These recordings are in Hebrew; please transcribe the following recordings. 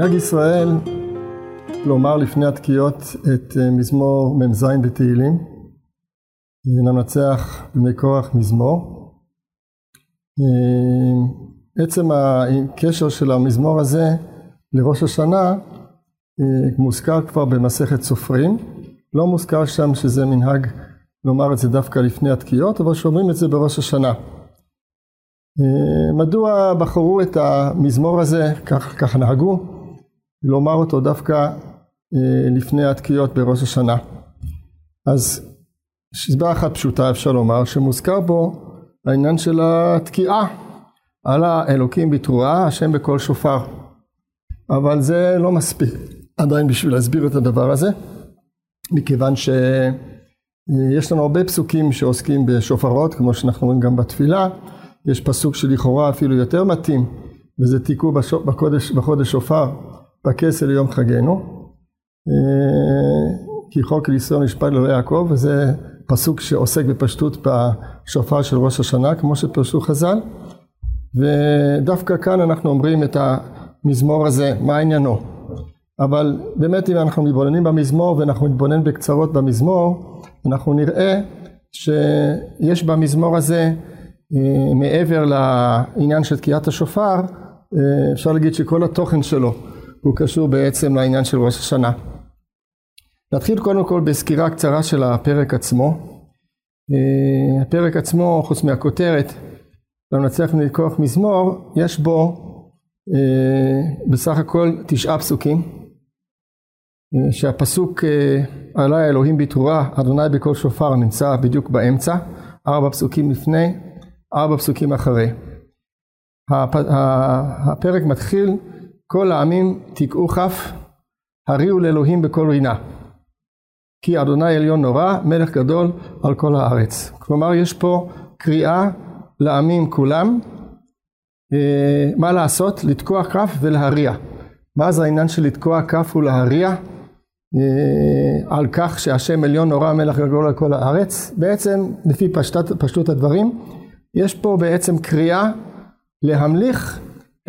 מנהג ישראל לומר לפני התקיעות את אה, מזמור מ"ז בתהילים, למנצח בני כוח מזמור. אה, עצם הקשר של המזמור הזה לראש השנה אה, מוזכר כבר במסכת סופרים, לא מוזכר שם שזה מנהג לומר את זה דווקא לפני התקיעות, אבל שומרים את זה בראש השנה. מדוע בחרו את המזמור הזה, כך, כך נהגו, לומר אותו דווקא אה, לפני התקיעות בראש השנה. אז סיבה אחת פשוטה אפשר לומר שמוזכר בו העניין של התקיעה. על האלוקים בתרועה השם בקול שופר. אבל זה לא מספיק עדיין בשביל להסביר את הדבר הזה מכיוון שיש לנו הרבה פסוקים שעוסקים בשופרות כמו שאנחנו רואים גם בתפילה. יש פסוק שלכאורה אפילו יותר מתאים וזה תיקעו בחודש, בחודש שופר בכסל ליום חגנו. אה, כי חוק לישראל נשפט לאלוהי יעקב וזה פסוק שעוסק בפשטות בשופר של ראש השנה כמו שפרשו חז"ל. ודווקא כאן אנחנו אומרים את המזמור הזה מה עניינו? אבל באמת אם אנחנו מתבוננים במזמור ואנחנו נתבונן בקצרות במזמור אנחנו נראה שיש במזמור הזה אה, מעבר לעניין של תקיעת השופר אה, אפשר להגיד שכל התוכן שלו הוא קשור בעצם לעניין של ראש השנה. נתחיל קודם כל בסקירה קצרה של הפרק עצמו. אה, הפרק עצמו, חוץ מהכותרת, למנצח מכוח מזמור, יש בו אה, בסך הכל תשעה פסוקים, אה, שהפסוק עלי האלוהים בתרועה, אדוני בקול שופר נמצא בדיוק באמצע, ארבע פסוקים לפני, ארבע פסוקים אחרי. הפרק מתחיל כל העמים תקעו כף, הריעו לאלוהים בקול רינה. כי אדוני עליון נורא, מלך גדול על כל הארץ. כלומר יש פה קריאה לעמים כולם, אה, מה לעשות? לתקוע כף ולהריע. מה זה העניין של לתקוע כף ולהריע? אה, על כך שהשם עליון נורא מלך גדול על כל הארץ. בעצם לפי פשטת, פשטות הדברים, יש פה בעצם קריאה להמליך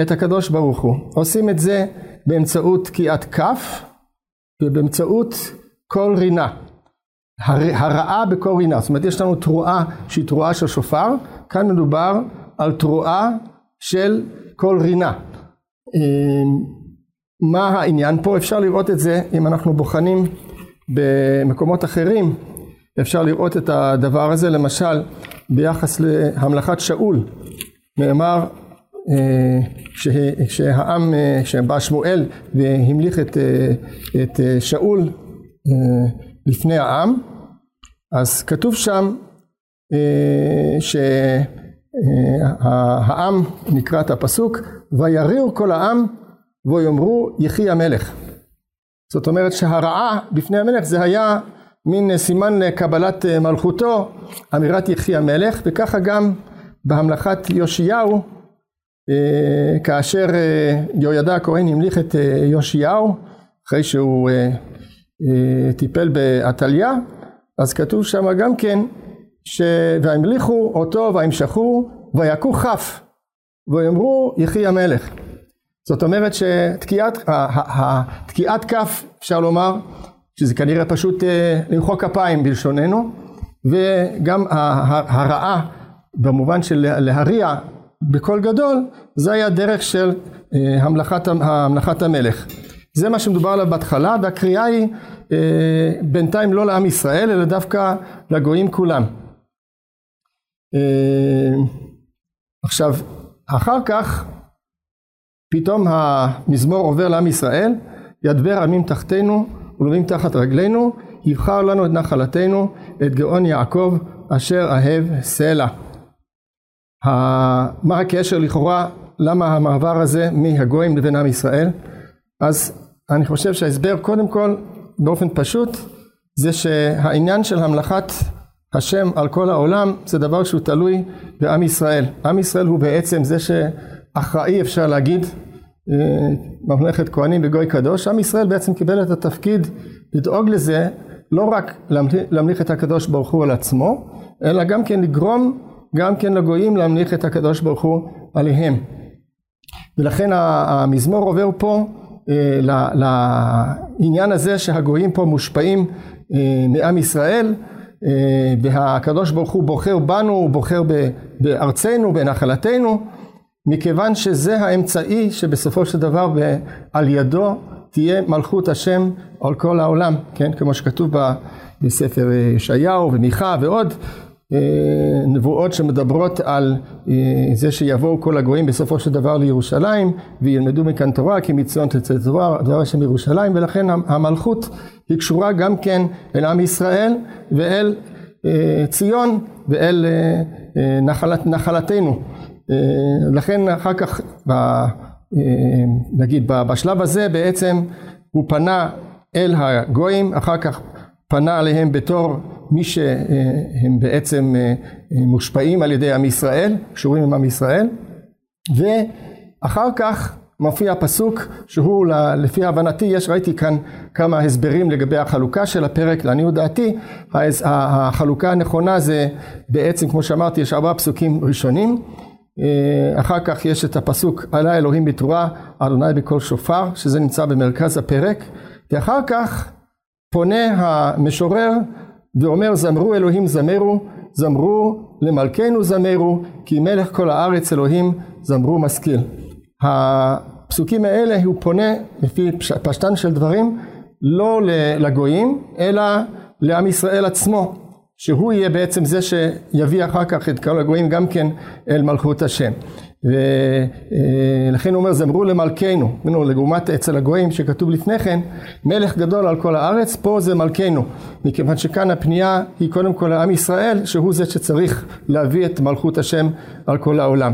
את הקדוש ברוך הוא. עושים את זה באמצעות תקיעת כף ובאמצעות קול רינה. הר, הרעה בקול רינה. זאת אומרת יש לנו תרועה שהיא תרועה של שופר, כאן מדובר על תרועה של קול רינה. אמ, מה העניין פה? אפשר לראות את זה אם אנחנו בוחנים במקומות אחרים, אפשר לראות את הדבר הזה למשל ביחס להמלכת שאול. נאמר כשהעם, כשבא שמואל והמליך את, את שאול לפני העם, אז כתוב שם שהעם, נקרא את הפסוק, ויריעו כל העם ויאמרו יחי המלך. זאת אומרת שהרעה בפני המלך זה היה מין סימן לקבלת מלכותו, אמירת יחי המלך, וככה גם בהמלכת יאשיהו אה, כאשר אה, יהוידע הכהן המליך את אה, יאשיהו אחרי שהוא טיפל בעתליה אז כתוב שם גם כן ש... והמליכו אותו וימשכו ויכו כף ויאמרו יחי המלך זאת אומרת שתקיעת תקיעת כף אפשר לומר שזה כנראה פשוט למחוא כפיים בלשוננו וגם הרעה במובן של להריע בקול גדול זה היה דרך של אה, המלכת, המלכת המלך. זה מה שמדובר עליו בהתחלה והקריאה היא אה, בינתיים לא לעם ישראל אלא דווקא לגויים כולם. אה, עכשיו אחר כך פתאום המזמור עובר לעם ישראל ידבר עמים תחתינו ולבים תחת רגלינו יבחר לנו את נחלתנו את גאון יעקב אשר אהב סלע מה הקשר לכאורה, למה המעבר הזה מהגויים לבין עם ישראל? אז אני חושב שההסבר קודם כל באופן פשוט זה שהעניין של המלכת השם על כל העולם זה דבר שהוא תלוי בעם ישראל. עם ישראל הוא בעצם זה שאחראי אפשר להגיד אה, ממלכת כהנים בגוי קדוש. עם ישראל בעצם קיבל את התפקיד לדאוג לזה לא רק להמליך את הקדוש ברוך הוא על עצמו אלא גם כן לגרום גם כן לגויים להמליך את הקדוש ברוך הוא עליהם. ולכן המזמור עובר פה לעניין הזה שהגויים פה מושפעים מעם ישראל והקדוש ברוך הוא בוחר בנו, הוא בוחר בארצנו, בנחלתנו, מכיוון שזה האמצעי שבסופו של דבר על ידו תהיה מלכות השם על כל העולם, כן? כמו שכתוב בספר ישעיהו ומיכה ועוד נבואות שמדברות על זה שיבואו כל הגויים בסופו של דבר לירושלים וילמדו מכאן תורה כי מציון תצא תורה דבר השם ירושלים ולכן המלכות היא קשורה גם כן אל עם ישראל ואל ציון ואל נחלת, נחלתנו. לכן אחר כך נגיד בשלב הזה בעצם הוא פנה אל הגויים אחר כך פנה עליהם בתור מי שהם בעצם מושפעים על ידי עם ישראל, קשורים עם עם ישראל, ואחר כך מופיע פסוק שהוא לפי הבנתי, יש ראיתי כאן כמה הסברים לגבי החלוקה של הפרק, לעניות דעתי, החלוקה הנכונה זה בעצם כמו שאמרתי יש ארבעה פסוקים ראשונים, אחר כך יש את הפסוק עלה אלוהים בתרועה, אדוני בקול שופר, שזה נמצא במרכז הפרק, ואחר כך פונה המשורר ואומר זמרו אלוהים זמרו, זמרו למלכנו זמרו, כי מלך כל הארץ אלוהים זמרו משכיל. הפסוקים האלה הוא פונה לפי פשטן של דברים לא לגויים אלא לעם ישראל עצמו שהוא יהיה בעצם זה שיביא אחר כך את כל הגויים גם כן אל מלכות השם. ולכן הוא אומר זמרו למלכנו, לעומת אצל הגויים שכתוב לפני כן מלך גדול על כל הארץ, פה זה מלכנו, מכיוון שכאן הפנייה היא קודם כל לעם ישראל שהוא זה שצריך להביא את מלכות השם על כל העולם.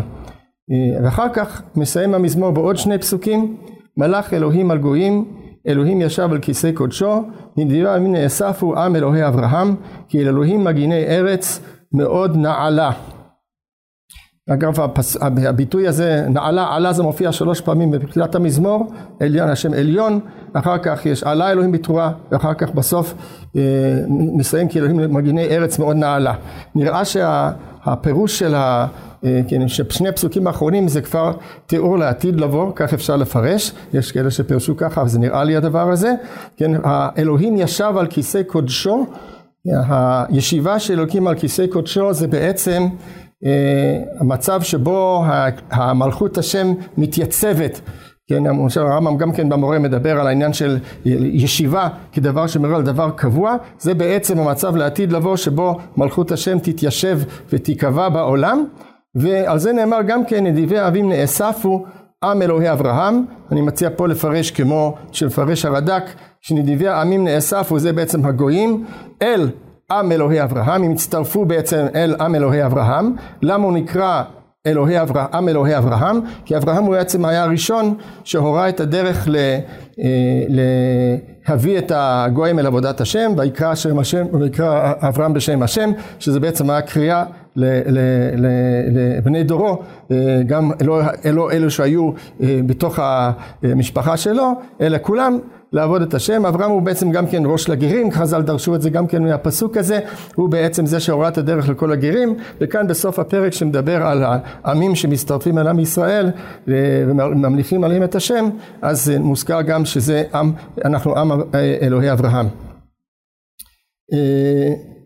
ואחר כך מסיים המזמור בעוד שני פסוקים, מלך אלוהים על גויים, אלוהים ישב על כיסא קודשו, נדיבה מן נאספו עם אלוהי אברהם, כי אל אלוהים מגיני ארץ מאוד נעלה. אגב הפס... הביטוי הזה נעלה עלה זה מופיע שלוש פעמים בתחילת המזמור עליון השם עליון אחר כך יש עלה אלוהים בתרועה ואחר כך בסוף אה, נסיים כי אלוהים מגיני ארץ מאוד נעלה נראה שהפירוש של ה... אה, כן, ששני הפסוקים האחרונים זה כבר תיאור לעתיד לבוא, כך אפשר לפרש, יש כאלה שפירשו ככה, זה נראה לי הדבר הזה, כן, האלוהים ישב על כיסא קודשו, הישיבה של אלוקים על כיסא קודשו זה בעצם אה, המצב שבו המלכות השם מתייצבת. כן, הרמב"ם גם כן במורה מדבר על העניין של ישיבה כדבר שמראה על דבר קבוע, זה בעצם המצב לעתיד לבוא שבו מלכות השם תתיישב ותיקבע בעולם, ועל זה נאמר גם כן נדיבי אבים נאספו עם אלוהי אברהם, אני מציע פה לפרש כמו שמפרש הרד"ק, שנדיבי העמים נאספו זה בעצם הגויים, אל עם אלוהי אברהם, הם הצטרפו בעצם אל עם אלוהי אברהם, למה הוא נקרא אלוהי אברהם, עם אלוהי אברהם? כי אברהם הוא בעצם היה הראשון שהורה את הדרך ל, אה, להביא את הגויים אל עבודת השם, ויקרא שם השם, ויקרא אברהם בשם השם, שזה בעצם היה קריאה לבני דורו, אה, גם לא, לא אלו שהיו אה, בתוך המשפחה שלו, אלא כולם לעבוד את השם. אברהם הוא בעצם גם כן ראש לגרים, חז"ל דרשו את זה גם כן מהפסוק הזה, הוא בעצם זה שהורה את הדרך לכל הגרים, וכאן בסוף הפרק שמדבר על העמים שמצטרפים אל עם ישראל אה, וממליכים עליהם את השם, אז מוזכר גם שזה עם, אנחנו עם אלוהי אברהם.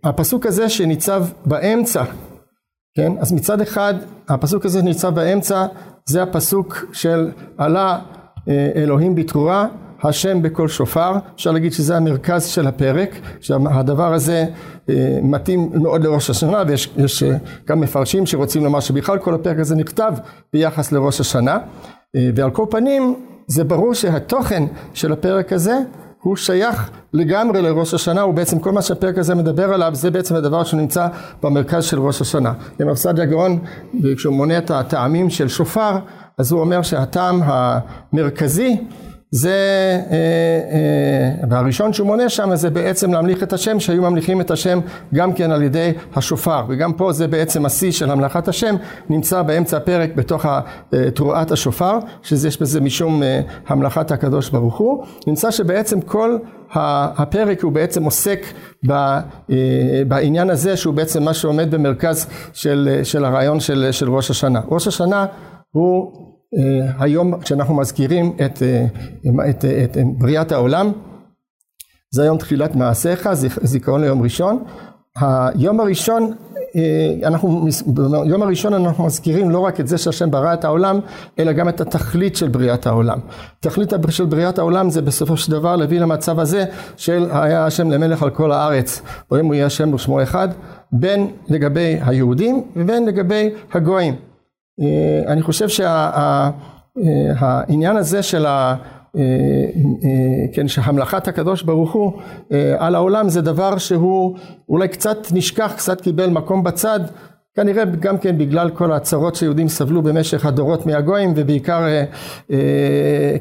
הפסוק הזה שניצב באמצע כן? אז מצד אחד הפסוק הזה ניצב באמצע זה הפסוק של עלה אה, אלוהים בתרועה השם בקול שופר אפשר להגיד שזה המרכז של הפרק שהדבר הזה אה, מתאים מאוד לראש השנה ויש אה, גם מפרשים שרוצים לומר שבכלל כל הפרק הזה נכתב ביחס לראש השנה ועל כל פנים זה ברור שהתוכן של הפרק הזה הוא שייך לגמרי לראש השנה, הוא בעצם כל מה שהפרק הזה מדבר עליו, זה בעצם הדבר שנמצא במרכז של ראש השנה. רב סעדיה גאון, כשהוא מונה את הטעמים של שופר, אז הוא אומר שהטעם המרכזי זה, אה, אה, והראשון שהוא מונה שם זה בעצם להמליך את השם, שהיו ממליכים את השם גם כן על ידי השופר, וגם פה זה בעצם השיא של המלאכת השם, נמצא באמצע הפרק בתוך תרועת השופר, שיש בזה משום אה, המלאכת הקדוש ברוך הוא, נמצא שבעצם כל הפרק הוא בעצם עוסק בעניין הזה שהוא בעצם מה שעומד במרכז של, של הרעיון של, של ראש השנה. ראש השנה הוא היום כשאנחנו מזכירים את, את, את, את בריאת העולם זה היום תחילת מעשיך, זיכרון ליום ראשון. היום הראשון, אנחנו, ביום הראשון אנחנו מזכירים לא רק את זה שהשם ברא את העולם, אלא גם את התכלית של בריאת העולם. תכלית של בריאת העולם זה בסופו של דבר להביא למצב הזה של היה השם למלך על כל הארץ, או אם הוא יהיה השם ושמו אחד, בין לגבי היהודים ובין לגבי הגויים. אני חושב שהעניין הזה של ה... אה, אה, כן, שהמלכת הקדוש ברוך הוא אה, על העולם זה דבר שהוא אולי קצת נשכח, קצת קיבל מקום בצד, כנראה גם כן בגלל כל הצרות שיהודים סבלו במשך הדורות מהגויים ובעיקר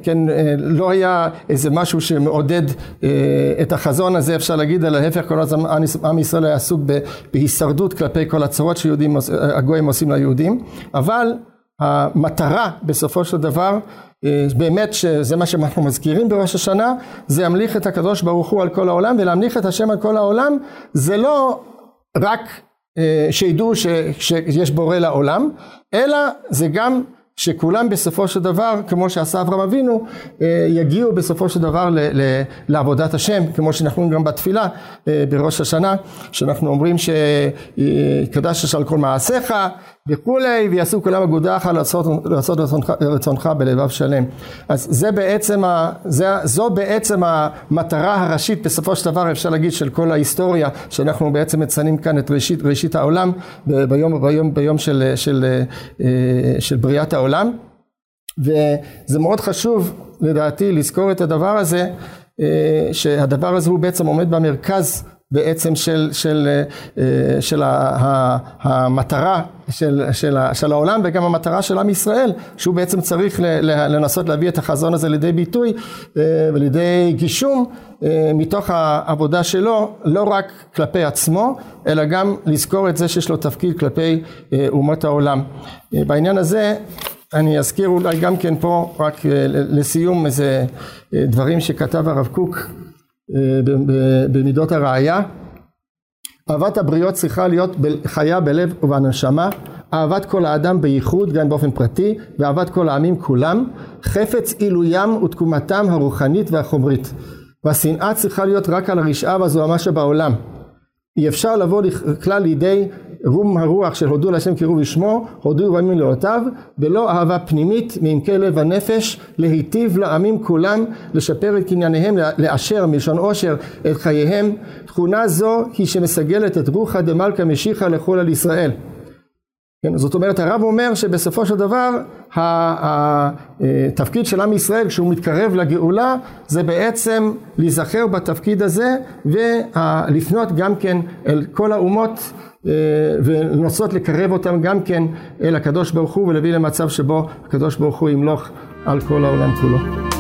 כן לא היה איזה משהו שמעודד את החזון הזה אפשר להגיד על ההפך כל הזמן עם ישראל היה עסוק בהישרדות כלפי כל הצרות שיהודים הגויים עושים ליהודים. אבל המטרה בסופו של דבר אה, באמת שזה מה שאנחנו מזכירים בראש השנה זה ימליך את הקדוש ברוך הוא על כל העולם ולהמליך את השם על כל העולם זה לא רק אה, שידעו שיש בורא לעולם אלא זה גם שכולם בסופו של דבר, כמו שעשה אברהם אבינו, אה, יגיעו בסופו של דבר לעבודת השם, כמו שאנחנו גם בתפילה אה, בראש השנה, שאנחנו אומרים שקדש על כל מעשיך וכולי, ויעשו כולם אגודה אחת לעשות, לעשות רצונך, רצונך בלבב שלם. אז זה בעצם, ה, זה, זו בעצם המטרה הראשית בסופו של דבר אפשר להגיד של כל ההיסטוריה, שאנחנו בעצם מציינים כאן את ראשית, ראשית העולם ביום, ביום, ביום של, של, של, אה, של בריאת העולם. וזה מאוד חשוב לדעתי לזכור את הדבר הזה אה, שהדבר הזה הוא בעצם עומד במרכז בעצם של, של, אה, של המטרה של, של, של העולם וגם המטרה של עם ישראל שהוא בעצם צריך לנסות להביא את החזון הזה לידי ביטוי אה, ולידי גישום מתוך העבודה שלו לא רק כלפי עצמו אלא גם לזכור את זה שיש לו תפקיד כלפי אומות העולם. בעניין הזה אני אזכיר אולי גם כן פה רק אה, לסיום איזה אה, דברים שכתב הרב קוק אה, במידות הראייה. אהבת הבריות צריכה להיות חיה בלב ובנשמה, אהבת כל האדם בייחוד גם באופן פרטי, ואהבת כל העמים כולם, חפץ עילוים ותקומתם הרוחנית והחומרית. והשנאה צריכה להיות רק על הרשעה והזוהמה שבעולם. אי אפשר לבוא כלל לידי רום הרוח של הודו להשם קראו ושמו, הודו רמים לאותיו, בלא אהבה פנימית מעמקי לב הנפש, להיטיב לעמים כולם, לשפר את קנייניהם, לאשר מלשון עושר את חייהם. תכונה זו היא שמסגלת את רוחא דמלכא משיחא לכל על ישראל. כן, זאת אומרת הרב אומר שבסופו של דבר התפקיד של עם ישראל כשהוא מתקרב לגאולה זה בעצם להיזכר בתפקיד הזה ולפנות גם כן אל כל האומות אה, ולנסות לקרב אותם גם כן אל הקדוש ברוך הוא ולהביא למצב שבו הקדוש ברוך הוא ימלוך על כל העולם כולו.